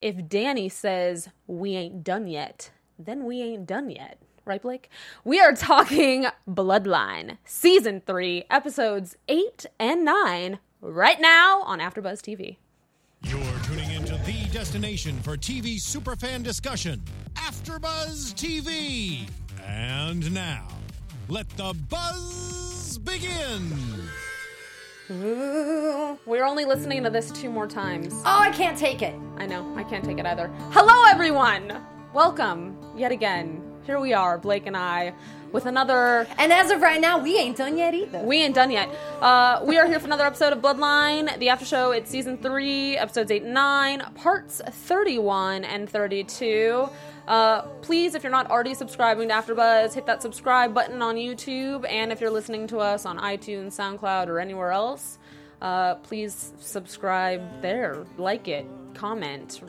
if Danny says we ain't done yet, then we ain't done yet. Right, Blake? We are talking Bloodline, Season 3, Episodes 8 and 9, right now on AfterBuzz TV. You're tuning into the destination for TV superfan discussion, AfterBuzz TV. And now, let the buzz begin. Ooh, we're only listening to this two more times. Oh, I can't take it. I know, I can't take it either. Hello, everyone! Welcome yet again. Here we are, Blake and I, with another. And as of right now, we ain't done yet either. We ain't done yet. Uh, we are here for another episode of Bloodline, the after show. It's season three, episodes eight and nine, parts 31 and 32. Uh, please, if you're not already subscribing to AfterBuzz, hit that subscribe button on YouTube, and if you're listening to us on iTunes, SoundCloud, or anywhere else, uh, please subscribe there, like it, comment,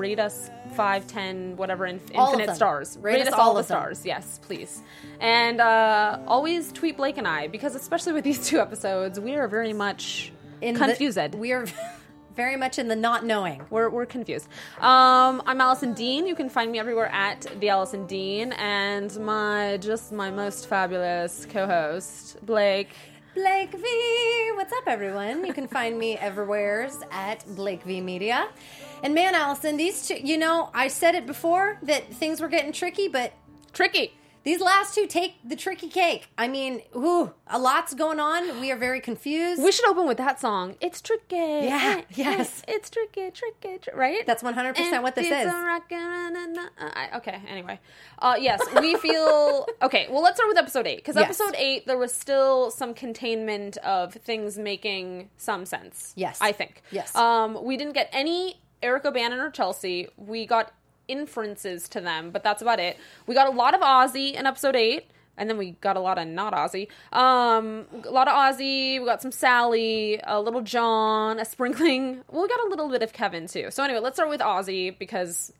rate us five, ten, whatever, in, infinite stars. Rate us all, all the of them. stars. Yes, please. And uh, always tweet Blake and I because, especially with these two episodes, we are very much In the- confused. we are very much in the not knowing. We're, we're confused. Um, I'm Allison Dean. You can find me everywhere at the Allison Dean, and my just my most fabulous co-host Blake. Blake V. What's up, everyone? You can find me everywheres at Blake V Media. And man, Allison, these two, you know, I said it before that things were getting tricky, but Tricky. these last two take the tricky cake. I mean, ooh, a lot's going on. We are very confused. We should open with that song. It's tricky. Yeah, Eh, yes. eh, It's tricky, tricky, tri- right? That's 100% what this it's is. rockin' uh, I- okay, anyway. Uh, yes, we feel. okay, well, let's start with episode 8. Because Yes. episode 8, there was still some containment of things making some sense. Yes. I think. Yes. Um, we didn't get any Eric O'Bannon or Chelsea. We got inferences to them, but that's about it. We got a lot of Ozzy in episode 8. And then we got a lot of not Ozzy. Um, a lot of Ozzy. We got some Sally, a little John, a sprinkling. Well, we got a little bit of Kevin too. So anyway, let's start with Ozzy because,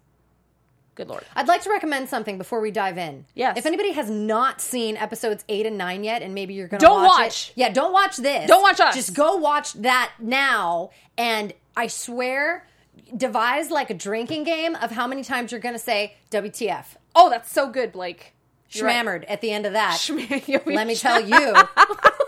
good lord, I'd like to recommend something before we dive in. Yes. If anybody has not seen episodes eight and nine yet, and maybe you're going to Don't watch, watch. yeah, don't watch this. Don't watch us. Just go watch that now, and I swear, devise like a drinking game of how many times you're going to say WTF, oh, that's so good, Blake. You're right. at the end of that. Schmammered. Let me tell you,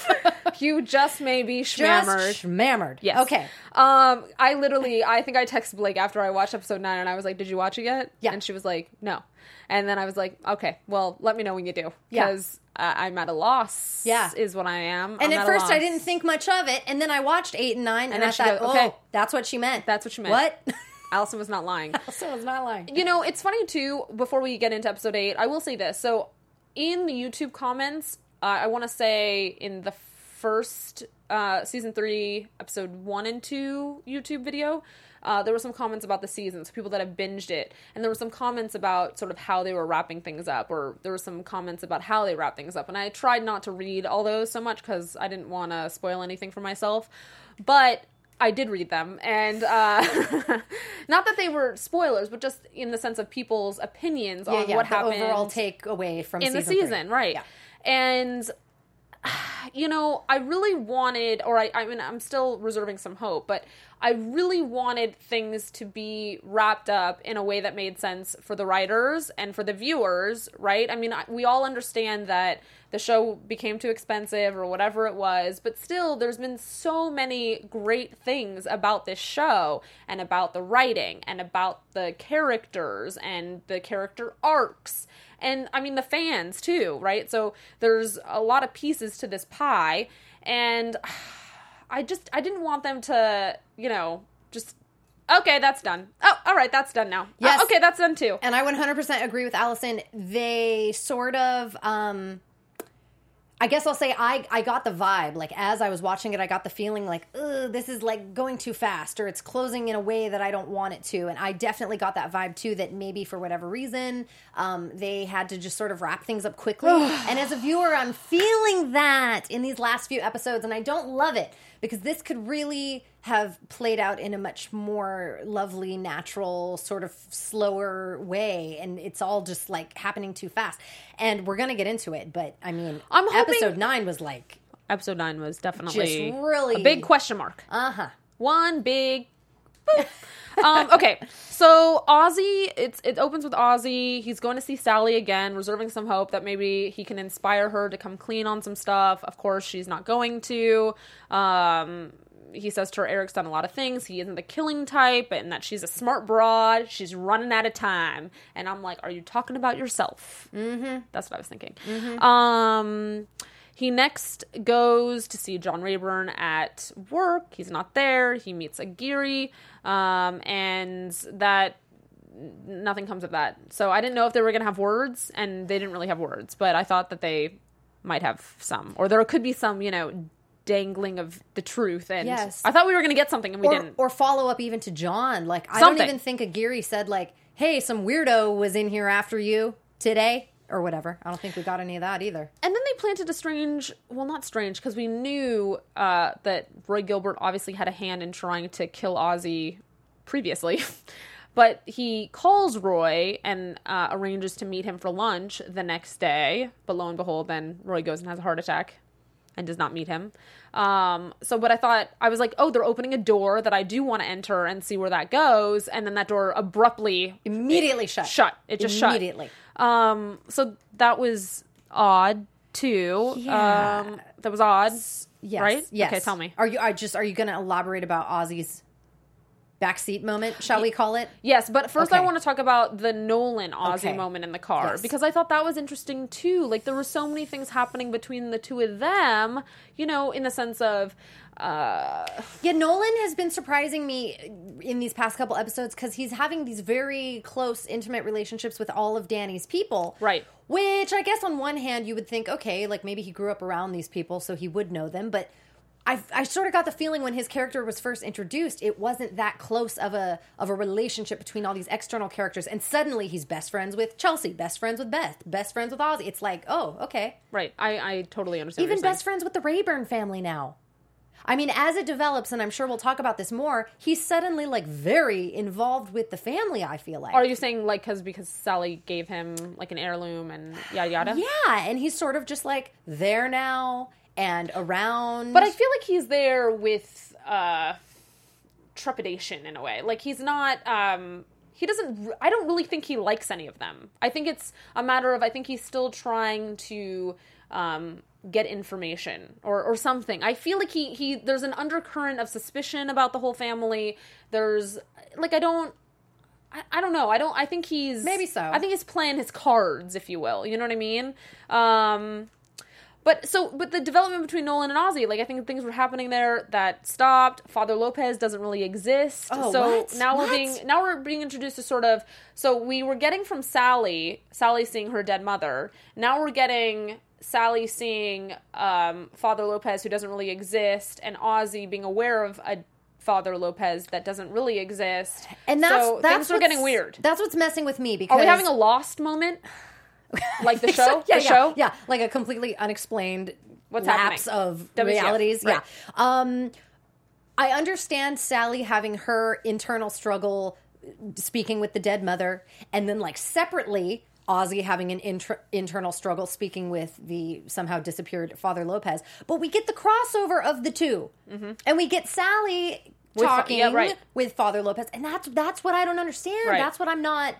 you just may be just schmammered. schmammered. Yes. Okay. Um, I literally, I think I texted Blake after I watched episode nine, and I was like, "Did you watch it yet?" Yeah. And she was like, "No." And then I was like, "Okay, well, let me know when you do, Yeah. because uh, I'm at a loss. Yeah. is what I am. And I'm at a first, I didn't think much of it, and then I watched eight and nine, and, then I thought, goes, oh, that's what she meant. That's what she meant. What? Allison was not lying. Allison was not lying. You know, it's funny too. Before we get into episode eight, I will say this. So, in the YouTube comments, uh, I want to say in the first uh, season three, episode one and two YouTube video, uh, there were some comments about the season, so people that have binged it, and there were some comments about sort of how they were wrapping things up, or there were some comments about how they wrap things up. And I tried not to read all those so much because I didn't want to spoil anything for myself, but. I did read them, and uh, not that they were spoilers, but just in the sense of people's opinions Yeah, on yeah. what happened overall takeaway from in the season three. season, right? And you know, I really wanted, or I, I mean, I'm still reserving some hope, but I really wanted things to be wrapped up in a way that made sense for the writers and for the viewers, right? I mean, we all understand that the show became too expensive or whatever it was, but still, there's been so many great things about this show and about the writing and about the characters and the character arcs and I mean the fans too, right? So there's a lot of pieces to this pie, and I just I didn't want them to, you know, just okay, that's done. Oh, all right, that's done now. Yes. Oh, okay, that's done too. And I 100% agree with Allison. They sort of, um, I guess I'll say I, I got the vibe. Like, as I was watching it, I got the feeling like, ugh, this is like going too fast or it's closing in a way that I don't want it to. And I definitely got that vibe too that maybe for whatever reason, um, they had to just sort of wrap things up quickly. and as a viewer, I'm feeling that in these last few episodes. And I don't love it because this could really have played out in a much more lovely, natural, sort of slower way, and it's all just like happening too fast. And we're gonna get into it, but I mean, I'm hoping- episode nine was like, Episode nine was definitely Just really- a big question mark. uh huh, One big um, okay, so Ozzy, it's it opens with Ozzy. He's going to see Sally again, reserving some hope that maybe he can inspire her to come clean on some stuff. Of course, she's not going to. Um, he says to her, Eric's done a lot of things. He isn't the killing type, and that she's a smart broad. She's running out of time. And I'm like, are you talking about yourself? Mm-hmm. That's what I was thinking. Um, he next goes to see John Rayburn at work. He's not there. He meets Aguirre, um, and that nothing comes of that. So I didn't know if they were going to have words, and they didn't really have words. But I thought that they might have some, or there could be some, you know, dangling of the truth. And Yes. I thought we were going to get something, and we or, didn't. or follow up even to John. Like I Something. don't even think Aguirre said like, "Hey, some weirdo was in here after you today." Or whatever. I don't think we got any of that either. And then they planted a strange, well, not strange, because we knew uh, that Roy Gilbert obviously had a hand in trying to kill Ozzy previously. but he calls Roy and uh, arranges to meet him for lunch the next day. But lo and behold, then Roy goes and has a heart attack and does not meet him. Um, so, but I thought, I was like, oh, they're opening a door that I do want to enter and see where that goes. And then that door abruptly Immediately shut. shut. It just shut. Immediately. Um, so that was odd too. Yeah. Um, that was odd. Yes. Right? Yes. Okay, tell me. Are you? I just. Are you going to elaborate about Ozzy's backseat moment? Shall we call it? Yes, but first I want to talk about the Nolan Ozzy Okay. moment in the car Yes. because I thought that was interesting too. Like there were so many things happening between the two of them, you know, in the sense of uh Yeah, Nolan has been surprising me in these past couple episodes because he's having these very close, intimate relationships with all of Danny's people. Right. Which I guess on one hand you would think, okay, like maybe he grew up around these people, so he would know them. But I, I sort of got the feeling when his character was first introduced, it wasn't that close of a of a relationship between all these external characters. And suddenly he's best friends with Chelsea, best friends with Beth, best friends with Ozzy. It's like, oh, okay. right. I I totally understand. Even what you're best friends with the Rayburn family now. I mean, as it develops, and I'm sure we'll talk about this more, he's suddenly like very involved with the family. I feel like. Are you saying like cuz because Sally gave him like an heirloom and yada yada? Yeah, and he's sort of just like there now and around. But I feel like he's there with uh trepidation in a way. Like he's not um he doesn't I don't really think he likes any of them. I think it's a matter of I think he's still trying to um get information or or something. I feel like he he there's an undercurrent of suspicion about the whole family. There's like I don't I, I don't know. I don't I think he's Maybe so. I think he's playing his cards, if you will. You know what I mean? Um but so, but the development between Nolan and Ozzy, like I think things were happening there that stopped. Father Lopez doesn't really exist. Oh, so what? now we're being now we're being introduced to sort of. So we were getting from Sally, Sally seeing her dead mother. Now we're getting Sally seeing um, Father Lopez, who doesn't really exist, and Ozzy being aware of a Father Lopez that doesn't really exist. and that's so that's things are getting weird. That's what's messing with me because Are we having a lost moment? Like the show? yeah, the yeah, show? yeah, like a completely unexplained What's lapse happening? of WTF, realities. right. Yeah. Um, I understand Sally having her internal struggle speaking with the dead mother, and then like separately. Ozzy having an inter- internal struggle speaking with the somehow disappeared Father Lopez, but we get the crossover of the 2 and we get Sally With talking yeah, right. with Father Lopez, and that's that's what I don't understand. Right. That's what I'm not.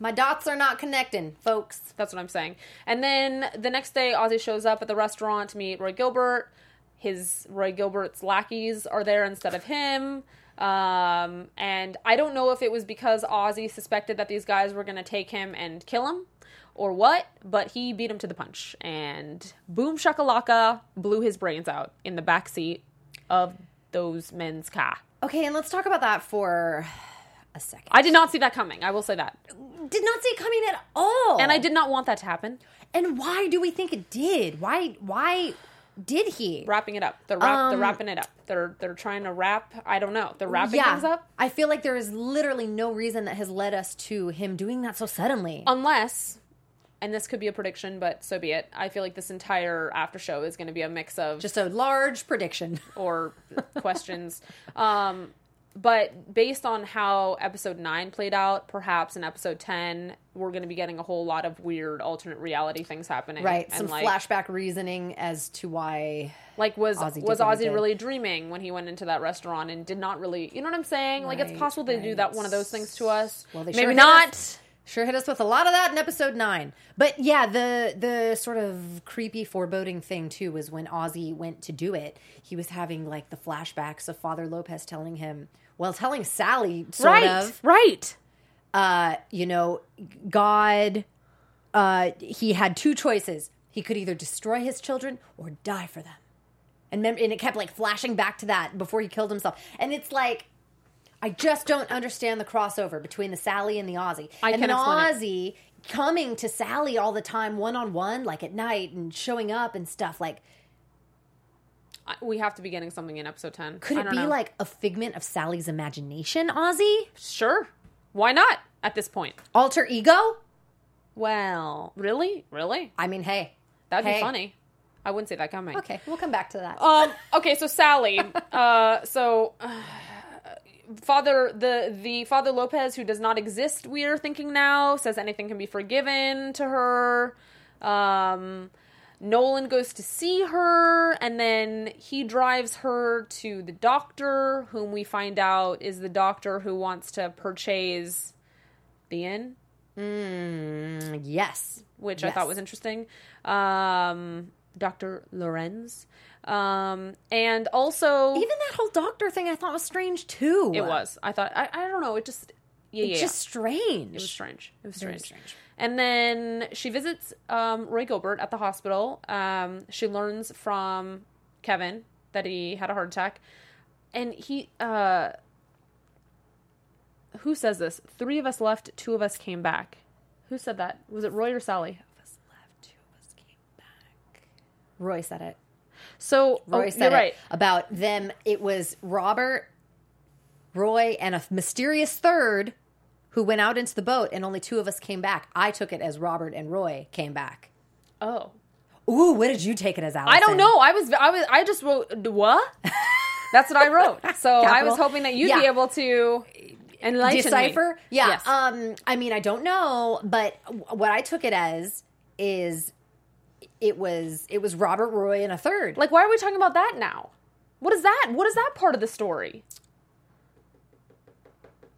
My dots are not connecting, folks. That's what I'm saying. And then the next day, Ozzy shows up at the restaurant to meet Roy Gilbert. His Roy Gilbert's lackeys are there instead of him. Um, and I don't know if it was because Ozzy suspected that these guys were going to take him and kill him or what, but he beat him to the punch. And boom shakalaka blew his brains out in the back seat of those men's car. Okay, and let's talk about that for a second. I did not see that coming. I will say that. Did not see it coming at all. And I did not want that to happen. And why do we think it did? Why? Why did he? wrapping it up. They're, wrap, they're Um, wrapping it up. They're they're trying to wrap. I don't know. They're wrapping yeah, things up I feel like there is literally no reason that has led us to him doing that so suddenly. unless, and this could be a prediction, but so be it. I feel like this entire after show is going to be a mix of Just a large prediction. or questions. Um, but based on how episode 9 played out, perhaps in episode 10, we're going to be getting a whole lot of weird alternate reality things happening. Right. And Some like, flashback reasoning as to why. Like was Ozzy was Ozzy really dreaming when he went into that restaurant and did not really, you know what I'm saying? like it's Right, possible they do that one of those things to us. Well, they Maybe sure not. us. Sure hit us with a lot of that in episode nine. But yeah, the the sort of creepy foreboding thing too was when Ozzy went to do it, he was having like the flashbacks of Father Lopez telling him, well, telling Sally sort Right. of, Right. uh, you know, God, uh, he had two choices. He could either destroy his children or die for them. And, mem- and it kept like flashing back to that before he killed himself. And it's like, I just don't understand the crossover between the Sally and the Ozzy. I and can then explain it. Coming to Sally all the time, one on one, like at night and showing up and stuff. Like, I- We have to be getting something in episode 10. could it be know. like a figment of Sally's imagination, Ozzy? Sure. Why not at this point? Alter ego? Well, really? Really? I mean, hey. That'd Hey. be funny. I wouldn't say that coming. Okay, we'll come back to that. Um. Okay. So Sally. Uh. So. uh, Father, the the Father Lopez, who does not exist, we are thinking now, says anything can be forgiven to her. Um, Nolan goes to see her, and then he drives her to the doctor, whom we find out is the doctor who wants to purchase the inn. Mm, yes. which I thought was interesting. Um, Dr. Lorenz. Um, and also, Even that whole doctor thing I thought was strange too. it was. I thought, I, I don't know, it just, yeah, yeah, It's yeah. just strange. It was strange. It was strange. strange. And then she visits um, Roy Gilbert at the hospital. Um, she learns from Kevin that he had a heart attack. And he, uh, who says this? Three of us left, two of us came back. Who said that? Was it Roy or Sally? of us left, two of us came back. Roy said it. So, Roy oh, said right. about them. It was Robert, Roy, and a mysterious third who went out into the boat, and only two of us came back. I took it as Robert and Roy came back. Oh. Ooh, what did you take it as, Allison? I don't know. I was I was I just wrote what? That's what I wrote. So I was hoping that you'd Yeah. be able to enlighten me. decipher yeah Yes. um i mean i don't know but what i took it as is it was it was robert roy and a third like, why are we talking about that now? What is that? What is that part of the story?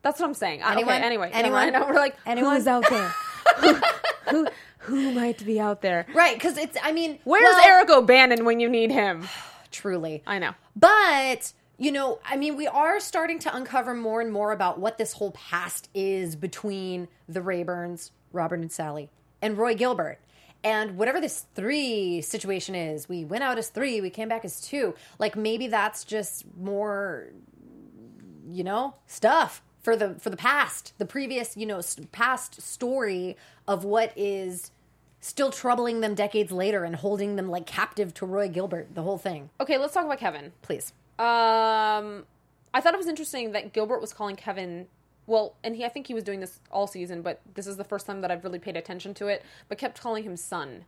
That's what I'm saying. Anyone? Okay, anyway, Anyone? know we're like, Anyone? out there? who, who, who might be out there? right because it's i mean Where's well, Eric O'Bannon when you need him? truly I know. but you know i mean we are starting to uncover more and more about what this whole past is between the rayburns robert and sally and roy gilbert and whatever this three situation is we went out as three we came back as two like maybe that's just more you know stuff for the for the past the previous you know past story of what is still troubling them decades later and holding them like captive to roy gilbert the whole thing Okay, let's talk about Kevin. please Um, I thought it was interesting that Gilbert was calling Kevin. Well, and he I think he was doing this all season, but this is the first time that I've really paid attention to it. But kept calling him son.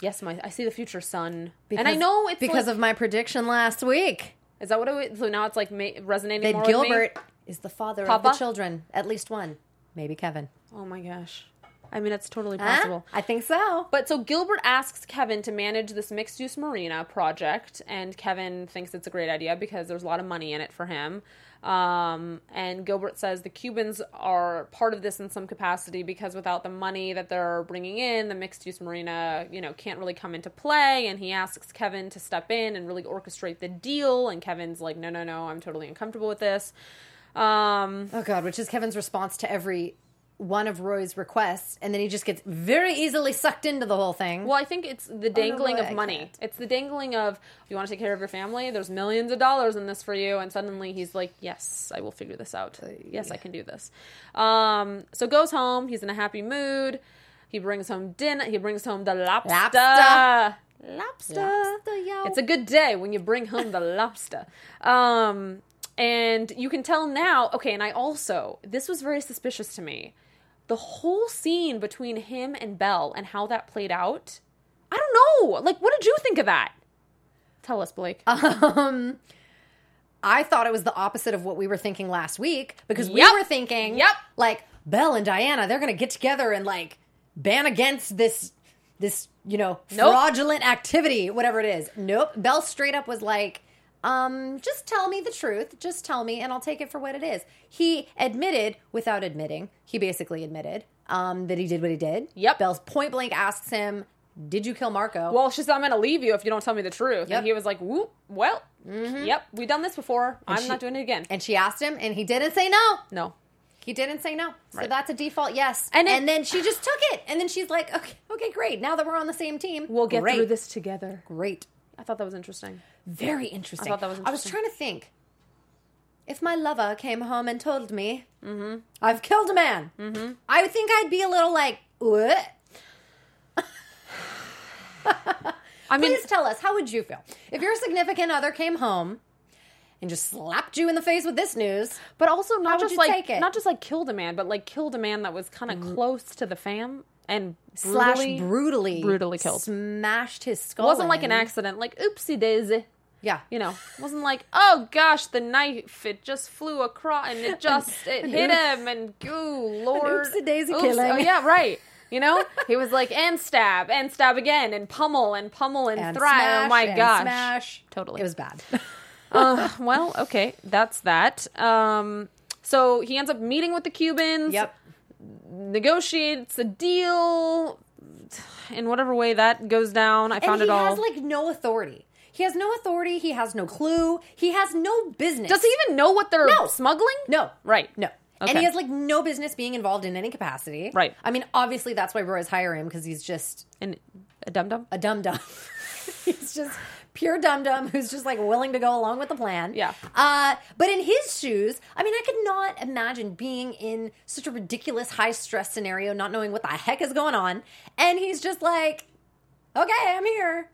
Yes, my I see the future son, and I know it's because like- of my prediction last week is that what it? So now it's like ma- resonating that more with me? gilbert is the father of the children at least one maybe kevin Oh my gosh, I mean it's totally Huh? possible. i think so But so Gilbert asks Kevin to manage this mixed use marina project, and Kevin thinks it's a great idea because there's a lot of money in it for him. Um, and Gilbert says the Cubans are part of this in some capacity because without the money that they're bringing in, the mixed use marina, you know, can't really come into play. And he asks Kevin to step in and really orchestrate the deal. And Kevin's like, no, no, no, I'm totally uncomfortable with this. Um, oh god which is kevin's response to every one of roy's requests and then he just gets very easily sucked into the whole thing Well, I think it's the dangling Roy, of I money. can't. It's the dangling of you want to take care of your family. There's millions of dollars in this for you, and suddenly he's like, "Yes, I will figure this out. Yes, I can do this." Um, so goes home. He's in a happy mood. He brings home dinner. He brings home the lobster. Lobster. Lobster. Lobster, yo. It's a good day when you bring home the lobster. Um, and you can tell now. Okay, and I also this was very suspicious to me. The whole scene between him and Belle and how that played out. I don't know. Like, what did you think of that? Tell us, Blake. um I thought it was the opposite of what we were thinking last week because we were thinking, Yep. like Belle and Diana, they're going to get together and like ban against this, this you know, Nope. fraudulent activity, whatever it is. Nope. Belle straight up was like, um, just tell me the truth. Just tell me, and I'll take it for what it is. He admitted, without admitting, he basically admitted um, that he did what he did. Yep. Belle point blank asks him, "Did you kill Marco?" Well, she said, I'm going to leave you if you don't tell me the truth. Yep. And he was like, whoop, well, yep, we've done this before. I'm she- not doing it again. and she asked him, and he didn't say no. no. He didn't say no. So Right. that's a default yes. And And, then she just took it. And then she's like, okay, okay, great. Now that we're on the same team, We'll get great. through this together. Great. I thought that was interesting. Very interesting. I thought that was I was interesting. trying to think. If my lover came home and told me, I've killed a man, mm-hmm. I would think I'd be a little like, what? I mean, Please tell us, how would you feel? If your significant other came home and just slapped you in the face with this news, but also not would just you like take it? not just like killed a man, but like killed a man that was kind of close to the fam and slash brutally, brutally, brutally killed. smashed his skull. It wasn't like an accident, like oopsie daisy. Yeah. You know, it wasn't like, oh gosh, the knife it just flew across and it just it hit him and ooh lord, oopsie-daisy Oops. killing. Oh yeah, right. You know, he was like and stab and stab again and pummel and pummel and, and thrive. oh my and gosh, smash. Totally. It was bad. uh, well, okay, that's that. Um, so he ends up meeting with the Cubans. yep. Negotiates a deal in whatever way that goes down. I found it all. He has like no authority. He has no authority. He has no clue. He has no business. Does he even know what they're No. smuggling? No. Right. No. And he has like no business being involved in any capacity. Right. I mean, obviously that's why Roy's hire him because he's just a dum dum. a dum dum. he's just pure dum dum who's just like willing to go along with the plan. Yeah. Uh, but in his shoes, I mean, I could not imagine being in such a ridiculous high stress scenario, not knowing what the heck is going on, and he's just like, "Okay, I'm here."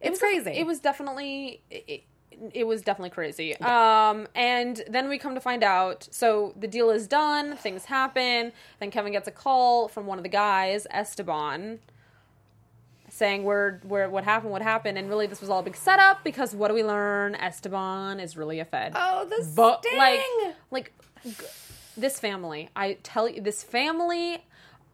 It's It was crazy. It was definitely. It, it was definitely crazy. Um, and then we come to find out. So the deal is done. Things happen. Then Kevin gets a call from one of the guys, Esteban, saying where where what happened, what happened, and really this was all a big setup because what do we learn? Esteban is really a Fed. Oh, the but sting! like like g- this family i tell you this family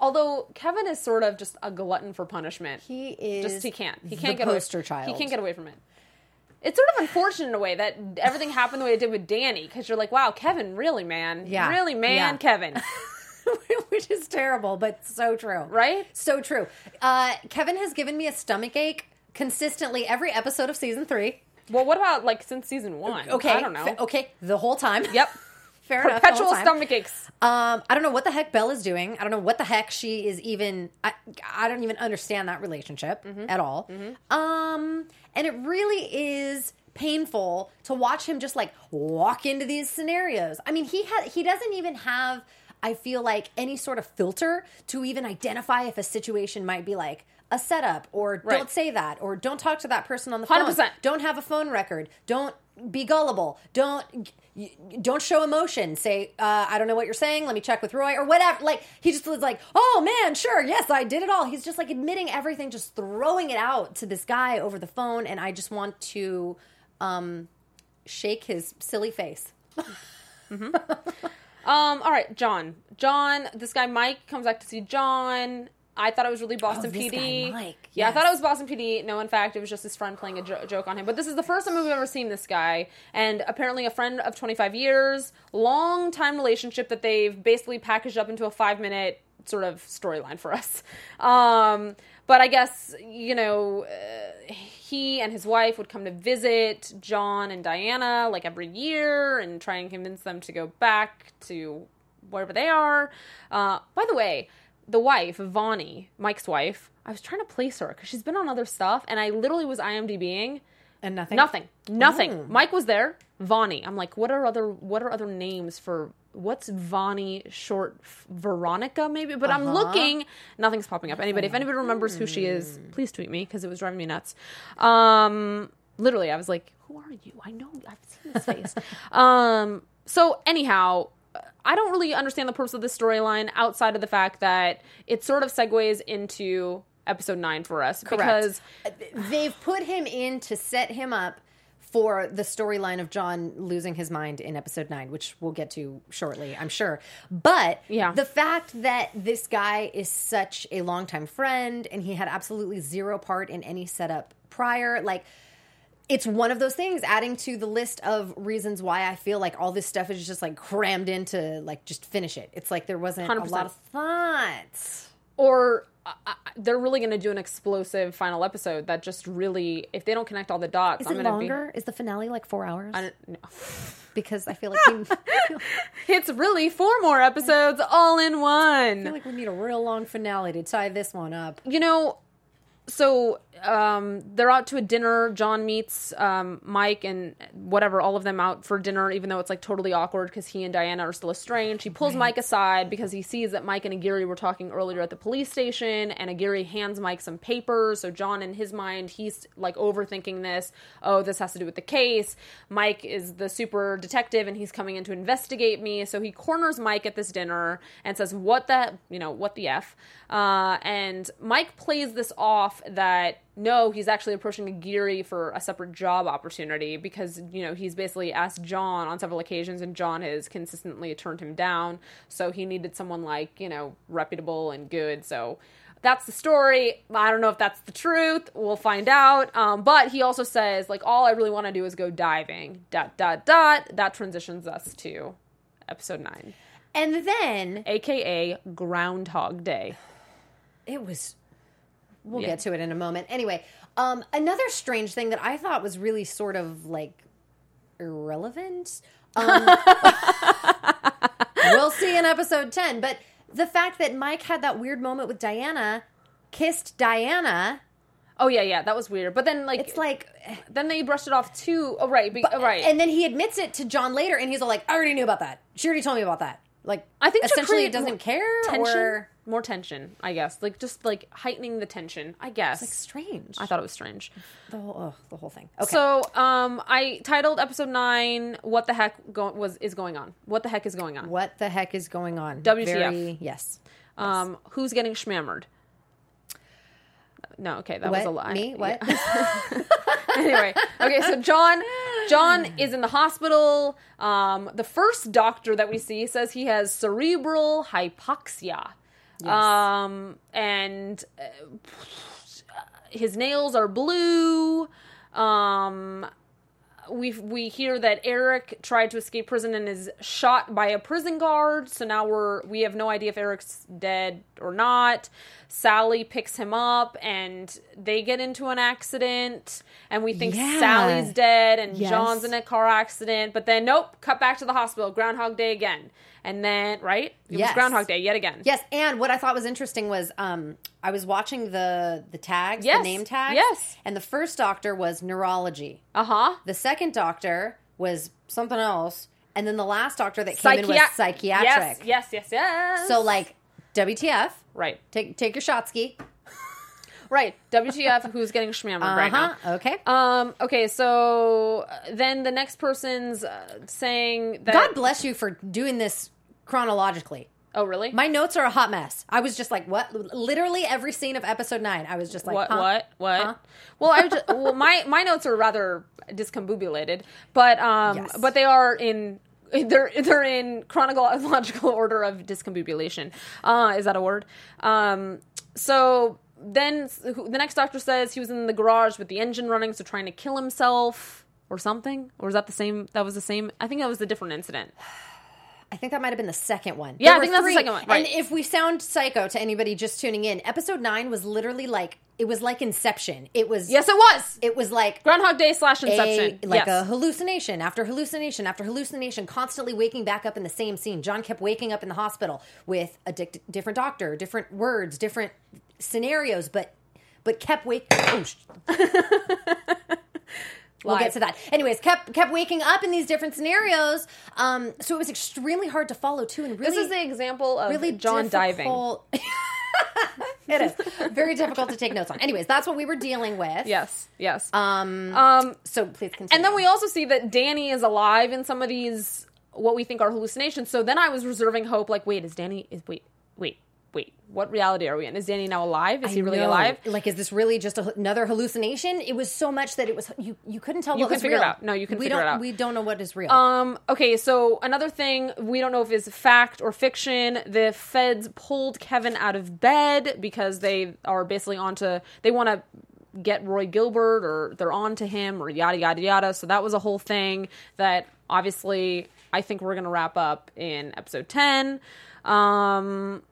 although kevin is sort of just a glutton for punishment he is just he can't he can't get poster away, child. he can't get away from it it's sort of unfortunate in a way that everything happened the way it did with danny because you're like wow kevin really man Yeah. really man Yeah. kevin which is terrible, but so true. Right? So true. Uh, Kevin has given me a stomach ache consistently every episode of season three. well what about like since season one Okay. i don't know okay. The whole time. yep Fair enough. perpetual stomach aches Um, I don't know what the heck Belle is doing. I don't know what the heck she is even. I, I don't even understand that relationship Mm-hmm. at all. Um, and it really is painful to watch him just like walk into these scenarios. I mean, he has he doesn't even have. I feel like any sort of filter to even identify if a situation might be like a setup or Right. don't say that or don't talk to that person on the phone. 100%. Don't have a phone record. Don't be gullible. Don't don't show emotion. Say, uh, I don't know what you're saying. Let me check with Roy or whatever. Like he just was like, oh man, sure, yes, I did it all. He's just like admitting everything, just throwing it out to this guy over the phone, and I just want to um, shake his silly face. Um, all right, John. John, this guy Mike comes back to see John. I thought it was really Boston Oh, PD. guy, Mike, Yeah, I thought it was Boston PD. No, in fact, it was just his friend playing a jo- joke on him. But this is the first time we've ever seen this guy, and apparently a friend of 25 years, long time relationship that they've basically packaged up into a five minute sort of storyline for us. Um, but I guess you know. Uh, he and his wife would come to visit John and Diana like every year and try and convince them to go back to wherever they are. Uh, by the way, the wife, Vani, Mike's wife, I was trying to place her because she's been on other stuff, and I literally was IMDbing And nothing. nothing, nothing. Mm. Mike was there. Vani. I'm like, what are other what are other names for what's Vani short? Veronica maybe, but I'm Uh-huh. looking. Nothing's popping up. Anybody, if anybody remembers who she is, please tweet me because it was driving me nuts. Um, literally, I was like, who are you? I know I've seen this face. um, so anyhow. I don't really understand the purpose of this storyline outside of the fact that it sort of segues into episode nine for us because they've put him in to set him up for the storyline of John losing his mind in episode nine, which we'll get to shortly, I'm sure. But Yeah. the fact that this guy is such a longtime friend and he had absolutely zero part in any setup prior, like it's one of those things adding to the list of reasons why I feel like all this stuff is just like crammed into like just finish it. It's like there wasn't a 100%. lot of thoughts. or uh, they're really going to do an explosive final episode that just really, if they don't connect all the dots, Is I'm it longer? Is the finale like four hours? I don't, no. because I feel like we, It's really four more episodes all in one. I feel like we need a real long finale to tie this one up. you know, so um, they're out to a dinner. John meets um, Mike and whatever, all of them out for dinner, even though it's like totally awkward because he and Diana are still estranged. He pulls Mike aside because he sees that Mike and Aguirre were talking earlier at the police station, and Aguirre hands Mike some papers. So John, in his mind, he's like overthinking this. Oh, this has to do with the case. Mike is the super detective, and he's coming in to investigate me. So he corners Mike at this dinner and says, "What the, you know, what the f?" Uh, and Mike plays this off that no, he's actually approaching Aguirre for a separate job opportunity because you know he's basically asked John on several occasions, and John has consistently turned him down. So he needed someone like you know reputable and good. So that's the story. I don't know if that's the truth. We'll find out. Um, but he also says like all I really want to do is go diving. Dot dot dot. That transitions us to episode nine, And then aka Groundhog Day. it was we'll Yeah. get to it in a moment anyway um another strange thing that i thought was really sort of like irrelevant um we'll see in episode 10 but the fact that mike had that weird moment with diana kissed diana Oh yeah, yeah, that was weird. But then like it's like then they brushed it off too. Oh right, be, oh, right. and then he admits it to john later and he's all like i already knew about that she already told me about that like I think essentially it doesn't care tension, or more tension. I guess like just like heightening the tension. I guess. like strange I thought it was strange. the whole, the whole thing okay So, um, I titled episode nine "What the heck go- was is going on? What the heck is going on? what the heck is going on WTF. Very- yes Um, who's getting schmammered? No, okay, that was a lie. Me? What? anyway, okay, so John John is in the hospital. Um, the first doctor that we see says he has cerebral hypoxia. Um, and uh, his nails are blue. Um, we we hear that Eric tried to escape prison and is shot by a prison guard. So now we're we have no idea if Eric's dead or not. Sally picks him up and they get into an accident and we think Yeah. Sally's dead and Yes. John's in a car accident. But then nope, cut back to the hospital. Groundhog Day again. And then right, it Yes. was Groundhog Day yet again. Yes, and what I thought was interesting was um, I was watching the the tags, Yes, the name tags. yes. And the first doctor was neurology. Uh huh. The second doctor was something else, and then the last doctor that came in was psychiatric. Yes, yes, yes, yes. So like, WTF? right, Take take your shot ski. right. WTF? Who's getting schmammered right now? Uh-huh. Okay. Um. Okay. So uh, then the next person's uh, saying that. God bless you for doing this chronologically. oh, really? My notes are a hot mess. I was just like, what? Literally every scene of episode nine, I was just like, what? huh? What? What? Huh? Well, I just, well, my my notes are rather discombobulated, but um, Yes. but they are in. They're they're in chronological order of discombobulation. Uh, is that a word? Um, so then the next doctor says he was in the garage with the engine running, so trying to kill himself or something. Or is that the same? That was the same. I think that was a different incident. I think that might have been the second one. Yeah, I were think that's the second one, right. And if we sound psycho to anybody just tuning in, episode nine was literally like it was like Inception. It was Yes, it was it was like Groundhog Day slash a Inception. like yes. a hallucination after hallucination after hallucination, constantly waking back up in the same scene. John kept waking up in the hospital with a di- different doctor, different words, different scenarios, but but kept waking. Oh, sh- We'll Live. get to that. Anyways, kept kept waking up in these different scenarios. Um, so it was extremely hard to follow too, and really This is the example of really John diving. it is very difficult to take notes on. Anyways, that's what we were dealing with. Yes, yes. Um. um, So please continue. and then we also see that Danny is alive in some of these what we think are hallucinations. So then I was reserving hope. Like, wait, is Danny? Is wait, wait, what reality are we in? Is Danny now alive? Is he really know. alive? Like, is this really just a, another hallucination? It was so much that it was you. You couldn't tell. You what couldn't was figure it real. out. No, you couldn't we figure it don't, out. We don't know what is real. Um, okay, so another thing we don't know if is fact or fiction. The feds pulled Kevin out of bed because they are basically onto they want to get Roy Gilbert or they're on to him or yada yada yada. So that was a whole thing that obviously I think we're gonna wrap up in episode ten. Um I-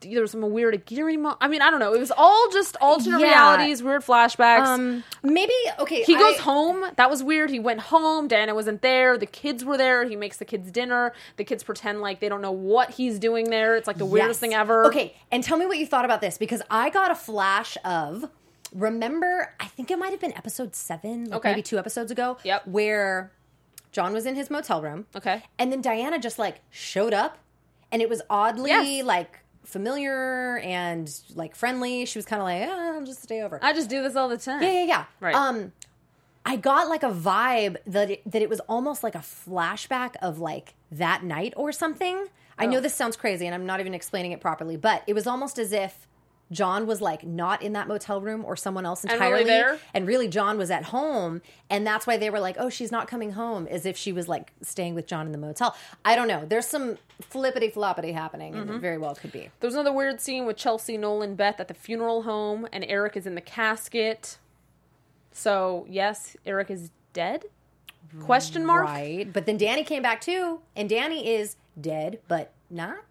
there was some weird Aguirre mo- I mean, I don't know. It was all just alternate Yeah. realities, weird flashbacks. um, maybe okay. He goes home. That was weird. He went home. Diana wasn't there. The kids were there. He makes the kids dinner. The kids pretend like they don't know what he's doing there. It's like the weirdest Yes. thing ever. Okay, and tell me what you thought about this because I got a flash of. Remember, I think it might have been episode seven, like Okay. maybe two episodes ago. Yep. Where John was in his motel room. Okay. And then Diana just like showed up and it was oddly Yes. like familiar and like friendly. She was kind of like, ah, I'll just stay over. I just do this all the time. yeah, yeah, yeah. Right. Um, I got like a vibe that it, that it was almost like a flashback of like that night or something. I know Oh. this sounds crazy and I'm not even explaining it properly, but it was almost as if John was like not in that motel room or someone else entirely. there? And really John was at home and that's why they were like, "Oh, she's not coming home," as if she was like staying with John in the motel. I don't know. There's some flippity floppity happening Mm-hmm. and it very well could be. There's another weird scene with Chelsea, Nolan, Beth at the funeral home, and Eric is in the casket. So yes, Eric is dead. Question mark. Right. But then Danny came back too, and Danny is dead but not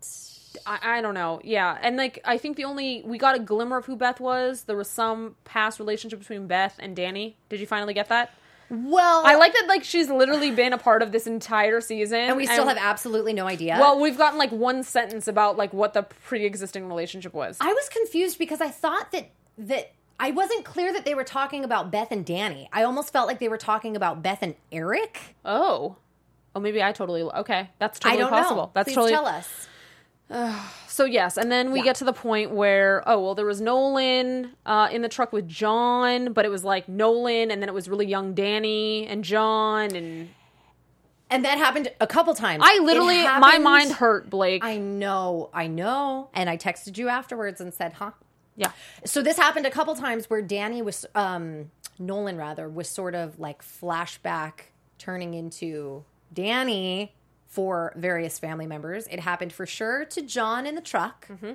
I, I don't know. Yeah, and like I think the only we got a glimmer of who Beth was. There was some past relationship between Beth and Danny. Did you finally get that? Well, I like that. Like she's literally been a part of this entire season, and we still have absolutely no idea. Well, we've gotten like one sentence about like what the pre-existing relationship was. I was confused because I thought that that I wasn't clear that they were talking about Beth and Danny. I almost felt like they were talking about Beth and Eric. oh, oh, maybe I totally okay. That's totally possible. know. That's Please totally tell us. so. Yes, and then we Yeah. get to the point where oh well, there was Nolan uh, in the truck with John, but it was like Nolan, and then it was really young Danny and John, and And that happened a couple times. I It literally my mind hurt, Blake. I know, I know. And I texted you afterwards and said, "Huh." yeah, So this happened a couple times where Danny was um Nolan rather was sort of like flashback turning into Danny for various family members. It happened for sure to John in the truck. Mm-hmm.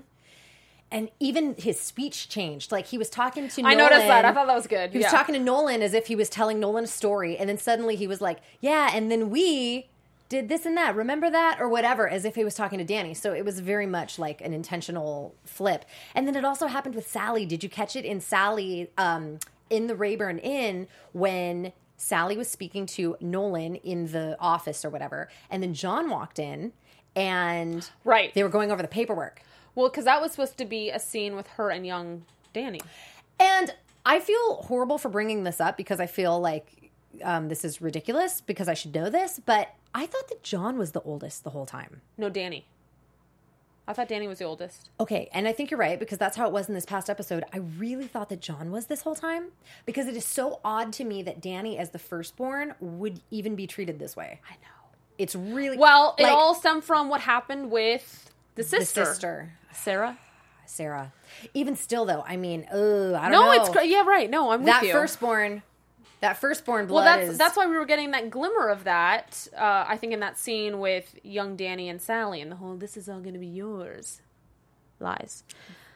And even his speech changed. Like he was talking to I Nolan. noticed that. I thought that was good. He was yeah. talking to Nolan as if he was telling Nolan a story, and then suddenly he was like, "Yeah," and then we did this and that. Remember that or whatever, as if he was talking to Danny. So it was very much like an intentional flip. And then it also happened with Sally. Did you catch it in Sally um, in the Rayburn Inn when? Sally was speaking to Nolan in the office or whatever, and then John walked in, and Right. they were going over the paperwork. Well, because that was supposed to be a scene with her and young Danny. And I feel horrible for bringing this up because I feel like um, this is ridiculous because I should know this, but I thought that John was the oldest the whole time. No, Danny. I thought Danny was the oldest. Okay, and I think you're right because that's how it was in this past episode. I really thought that John was this whole time because it is so odd to me that Danny, as the firstborn, would even be treated this way. I know. It's really Well, it all stemmed from what happened with the the sister, sister Sarah. Sarah. Even still, though, I mean, ugh, I don't No, know. it's cra- yeah, right. No, I'm with that firstborn. That firstborn blood. well, that's is that's why we were getting that glimmer of that. Uh, I think in that scene with young Danny and Sally, and the whole "this is all going to be yours." Lies,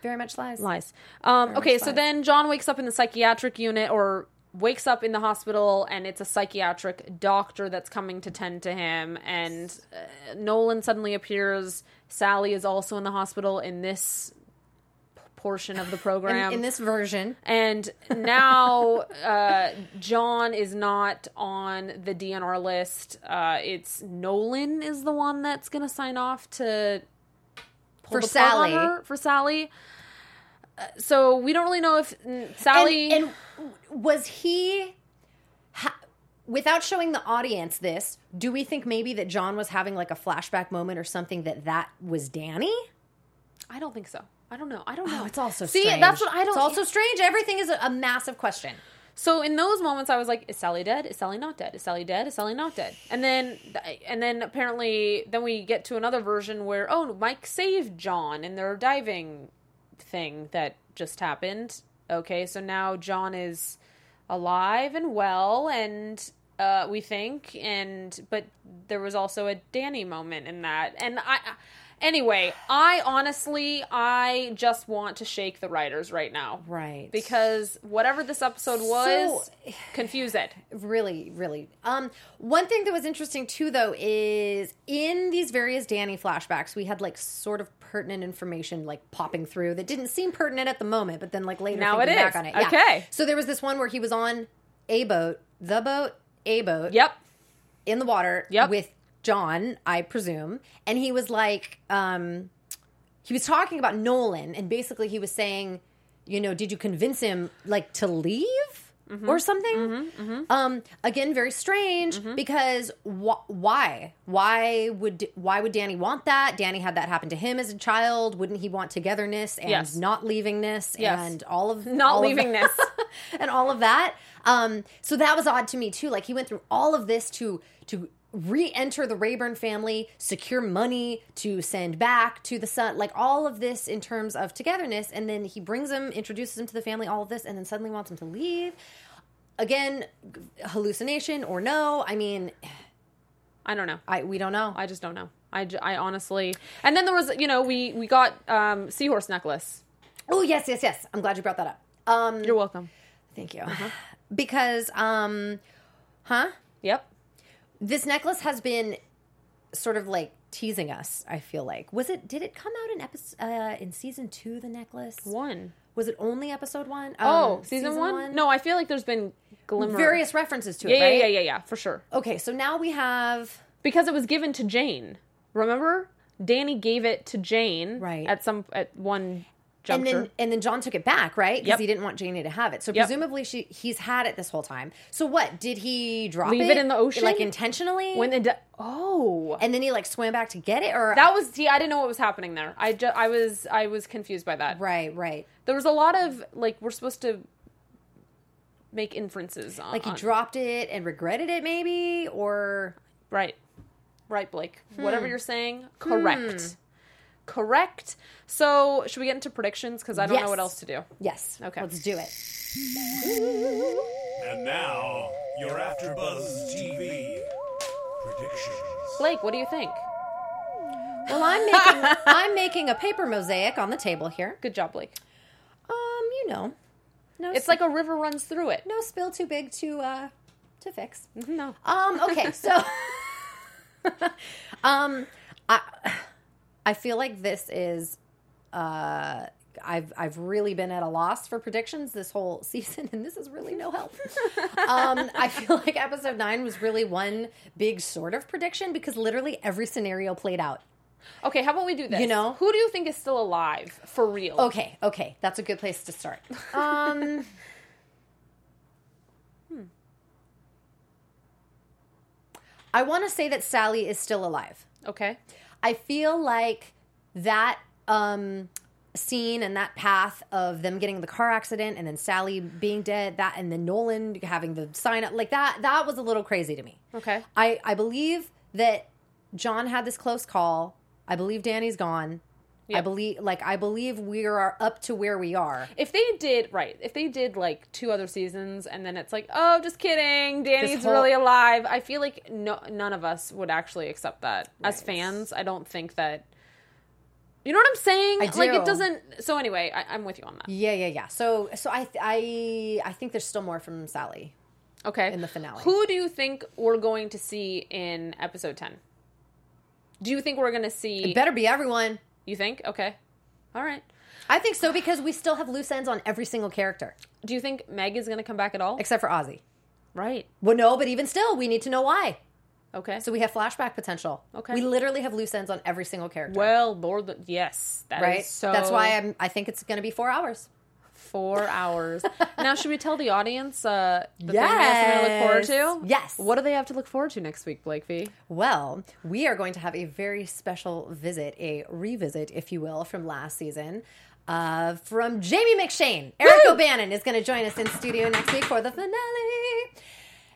very much lies. lies. Um, okay, so lies. then John wakes up in the psychiatric unit, or wakes up in the hospital, and it's a psychiatric doctor that's coming to tend to him. And uh, Nolan suddenly appears. Sally is also in the hospital in this portion of the program. in this version, And now uh, John is not on the DNR list. Uh, it's Nolan is the one that's going to sign off to pull For the plug on Sally. her- for Sally. Uh, so we don't really know if Sally. And, and was he, ha, without showing the audience this, do we think maybe that John was having like a flashback moment or something that that was Danny? I don't think so. I don't know. I don't know. Oh, it's also see. strange. That's what I don't. It's also strange. Everything is a, a massive question. So in those moments, I was like, "Is Sally dead? Is Sally not dead? Is Sally dead? Is Sally not dead?" And then, and then apparently, then we get to another version where, oh, Mike saved John in their diving thing that just happened. Okay, so now John is alive and well, and uh, we think, and but there was also a Danny moment in that, and I. Anyway, I honestly, I just want to shake the writers right now. Right. Because whatever this episode was, confuse it. really really um one thing that was interesting too though is in these various danny flashbacks we had like sort of pertinent information like popping through that didn't seem pertinent at the moment but then like later Now it back is. on it yeah. Okay. so there was this one where he was on a boat the boat a boat Yep. in the water Yep. with john i presume and he was like um he was talking about nolan and basically he was saying you know did you convince him like to leave Mm-hmm. or something um again very strange Mm-hmm. because wh- why why would why would danny want that danny had that happen to him as a child wouldn't he want togetherness and Yes. not leavingness Yes. and all of Not all leavingness. and all of that um so that was odd to me too like he went through all of this to to re-enter the rayburn family secure money to send back to the son like all of this in terms of togetherness and then he brings him introduces him to the family all of this and then suddenly wants him to leave again hallucination or no i mean I don't know. i we don't know I just don't know. I, I honestly. And then there was, you know, we we got um seahorse necklace. oh yes yes yes i'm glad you brought that up um You're welcome. thank you Uh-huh. because um huh Yep. This necklace has been sort of like teasing us i feel like was it did it come out in episode uh in season two the necklace One. was it only episode one Oh, Um, season, one? No, I feel like there's been glimmer. various references to Yeah, it right yeah, yeah, yeah, yeah, for sure. okay so now we have Because it was given to Jane. Remember? Danny gave it to Jane Right. at some at one and then and then John took it back, right? Because Yep. he didn't want Janie to have it. So Yep. presumably she he's had it this whole time. So what did he drop Leave it in the ocean? like intentionally? when it oh and then he like swam back to get it, or that was see I didn't know what was happening there. I just I was I was confused by that. right, right. There was a lot of like we're supposed to make inferences on Like he on- dropped it and regretted it, maybe, or Right. Right, Blake. Hmm. Whatever you're saying, correct. Correct. So, should we get into predictions? Because I don't know what else to do. yes. Okay. let's do it. And now, your AfterBuzz TV predictions. Blake, what do you think? Well, I'm making I'm making a paper mosaic on the table here. Good job, Blake. Um, you know, no, It's like a river runs through it. no spill too big to uh to fix. No. Um, okay, so um I I feel like this is uh I've I've really been at a loss for predictions this whole season and this is really no help. um I feel like episode 9 was really one big sort of prediction because literally every scenario played out. Okay, how about we do this? You know? who do you think is still alive for real? Okay, okay, that's a good place to start. Um hmm. I want to say that Sally is still alive. Okay. I feel like that um scene and that path of them getting in the car accident and then Sally being dead, that and then Nolan having the sign up like that, that was a little crazy to me. Okay. I, I believe that John had this close call. I believe Danny's gone. I believe like I believe we are up to where we are. If they did right, if they did like two other seasons and then it's like, oh, just kidding, Danny's whole- really alive. I feel like no, none of us would actually accept that as fans. I don't think that. You know what I'm saying? I Like it doesn't. So anyway, I, I'm with you on that. Yeah, yeah, yeah. So so I I I think there's still more from Sally. Okay. in the finale. Who do you think we're going to see in episode 10? Do you think we're going to see. It better be everyone. You think? Okay. All right. I think so because we still have loose ends on every single character Do you think Meg is going to come back at all? except for Ozzy. right. Well, no, but even still, we need to know why. Okay. So we have flashback potential. Okay. We literally have loose ends on every single character. well, Lord, yes. that is right. so. That's why I'm. I think it's going to be four hours. Four hours. now, should we tell the audience uh, the thing they have to look forward to? Yes. What do they have to look forward to next week, Blake V? Well, we are going to have a very special visit, a revisit, if you will, from last season. uh, from Jamie McShane. Eric O'Bannon is going to join us in studio next week for the finale.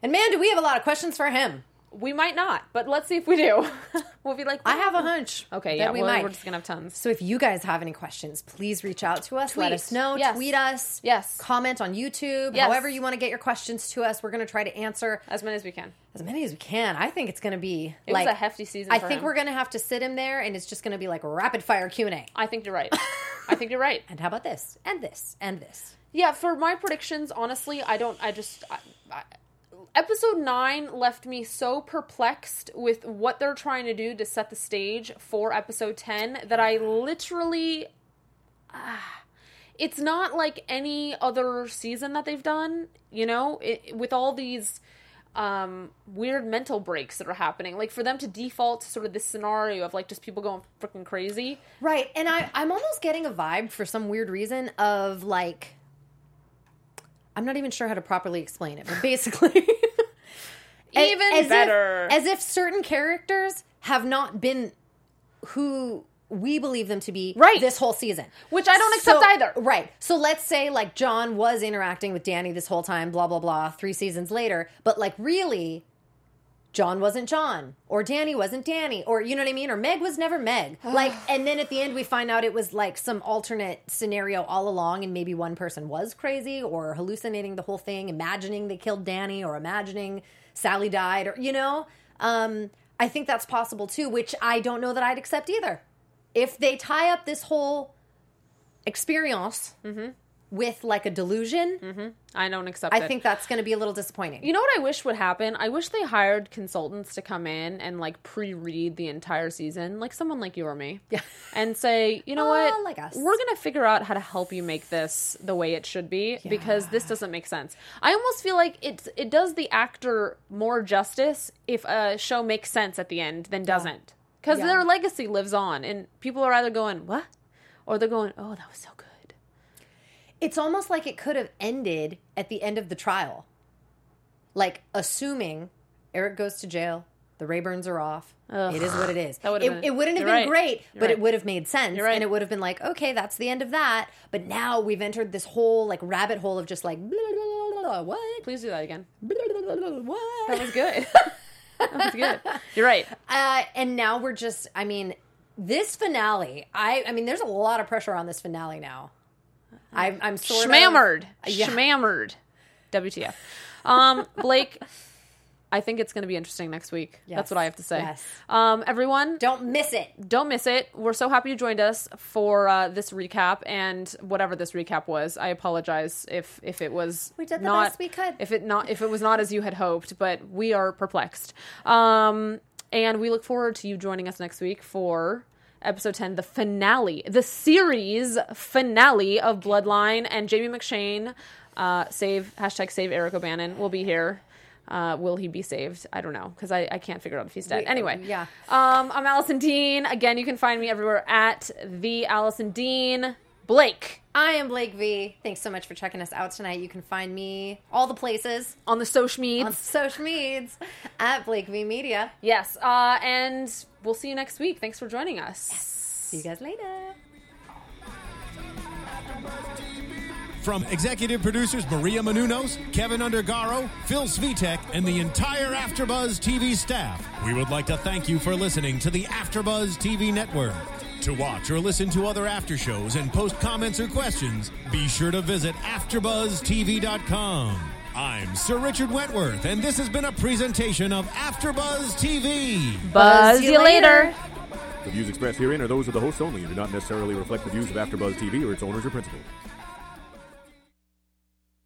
And man, do we have a lot of questions for him. We might not, but let's see if we do. we'll be like, I have a hunch. Okay, yeah, we well, might. we're just gonna have tons. So if you guys have any questions, please reach out to us. Let us know. Yes. Tweet us. Yes. Comment on YouTube. Yes. However you want to get your questions to us, we're to try to answer As many as we can. as many as we can. I think it's to be It like was a hefty season. I think him. we're to have to sit him there, and it's just to be like rapid fire Q and A. I think you're right. I think you're right. And how about this? And this? And this? Yeah, for my predictions, honestly, I don't. I just. I, I, episode 9 left me so perplexed with what they're trying to do to set the stage for episode 10 that I literally. ah, it's not like any other season that they've done, you know, it, with all these um weird mental breaks that are happening like for them to default to sort of this scenario of like just people going freaking crazy Right. And I, I'm almost getting a vibe for some weird reason of like, I'm not even sure how to properly explain it, but basically, as- Even as if- better. as if certain characters have not been who we believe them to be Right. this whole season. Which I don't accept So- either. Right. So let's say like John was interacting with Danny this whole time, blah blah blah, three seasons later, but like really John wasn't John, or Danny wasn't Danny, or you know what I mean, or Meg was never Meg. like, and then at the end we find out it was like some alternate scenario all along, and maybe one person was crazy or hallucinating the whole thing, imagining they killed Danny, or imagining Sally died, or you know. Um, I think that's possible too, which I don't know that I'd accept either. If they tie up this whole experience Mm-hmm. With like a delusion, i don't accept I it think that's going to be a little disappointing. You know what I wish would happen? I wish they hired consultants to come in and like pre-read the entire season, like someone like you or me. Yeah. And say, you know Uh, what? like us. We're gonna figure out how to help you make this the way it should be because this doesn't make sense. I almost feel like it's it does the actor more justice if a show makes sense at the end than doesn't. Because Yeah. their legacy lives on and people are either going, What? Or they're going, Oh, that was so good. It's almost like it could have ended at the end of the trial. Like assuming Eric goes to jail, the Rayburns are off. Ugh. It is what it is. It, been- it wouldn't have been right. great, You're but it would have made sense. Right. And it would have been like, okay, that's the end of that. But now we've entered this whole like rabbit hole of just like blah, blah, blah, what? Please do that again. What? That was good. that was good. You're right. Uh, and now we're just, I mean, this finale, I, I mean, there's a lot of pressure on this finale now. I'm, I'm sort Schmammered. of. Yeah. Schmammered. WTF. Um, Blake, I think it's going to be interesting next week. Yes. That's what I have to say. Yes. Um, everyone, Don't miss it. don't miss it. We're so happy you joined us for uh, this recap and whatever this recap was. I apologize if if it was We did the not, best we could. If it not if it was not as you had hoped, but we are perplexed. Um, and we look forward to you joining us next week for episode 10 the finale the series finale of bloodline and jamie mcshane uh, save hashtag save eric o'bannon will be here uh, will he be saved? I don't know because I, I can't figure out if he's dead. We- anyway, yeah. Um, I'm Allison Dean. Again, you can find me everywhere at the Allison Dean. Blake I am Blake V. Thanks so much for checking us out tonight. You can find me all the places on the social medias. on social medias at Blake V Media. Yes, uh, and we'll see you next week. Thanks for joining us. See you guys later. From executive producers Maria Menounos, Keven Undergaro, Phil Svitek, and the entire AfterBuzz TV staff, we would like to thank you for listening to the AfterBuzz TV network. To watch or listen to other after shows and post comments or questions, be sure to visit AfterBuzzTV.com. I'm Sir Richard Wentworth, and this has been a presentation of AfterBuzz TV. Buzz you later. The views expressed herein are those of the hosts only and do not necessarily reflect the views of AfterBuzz TV or its owners or principals.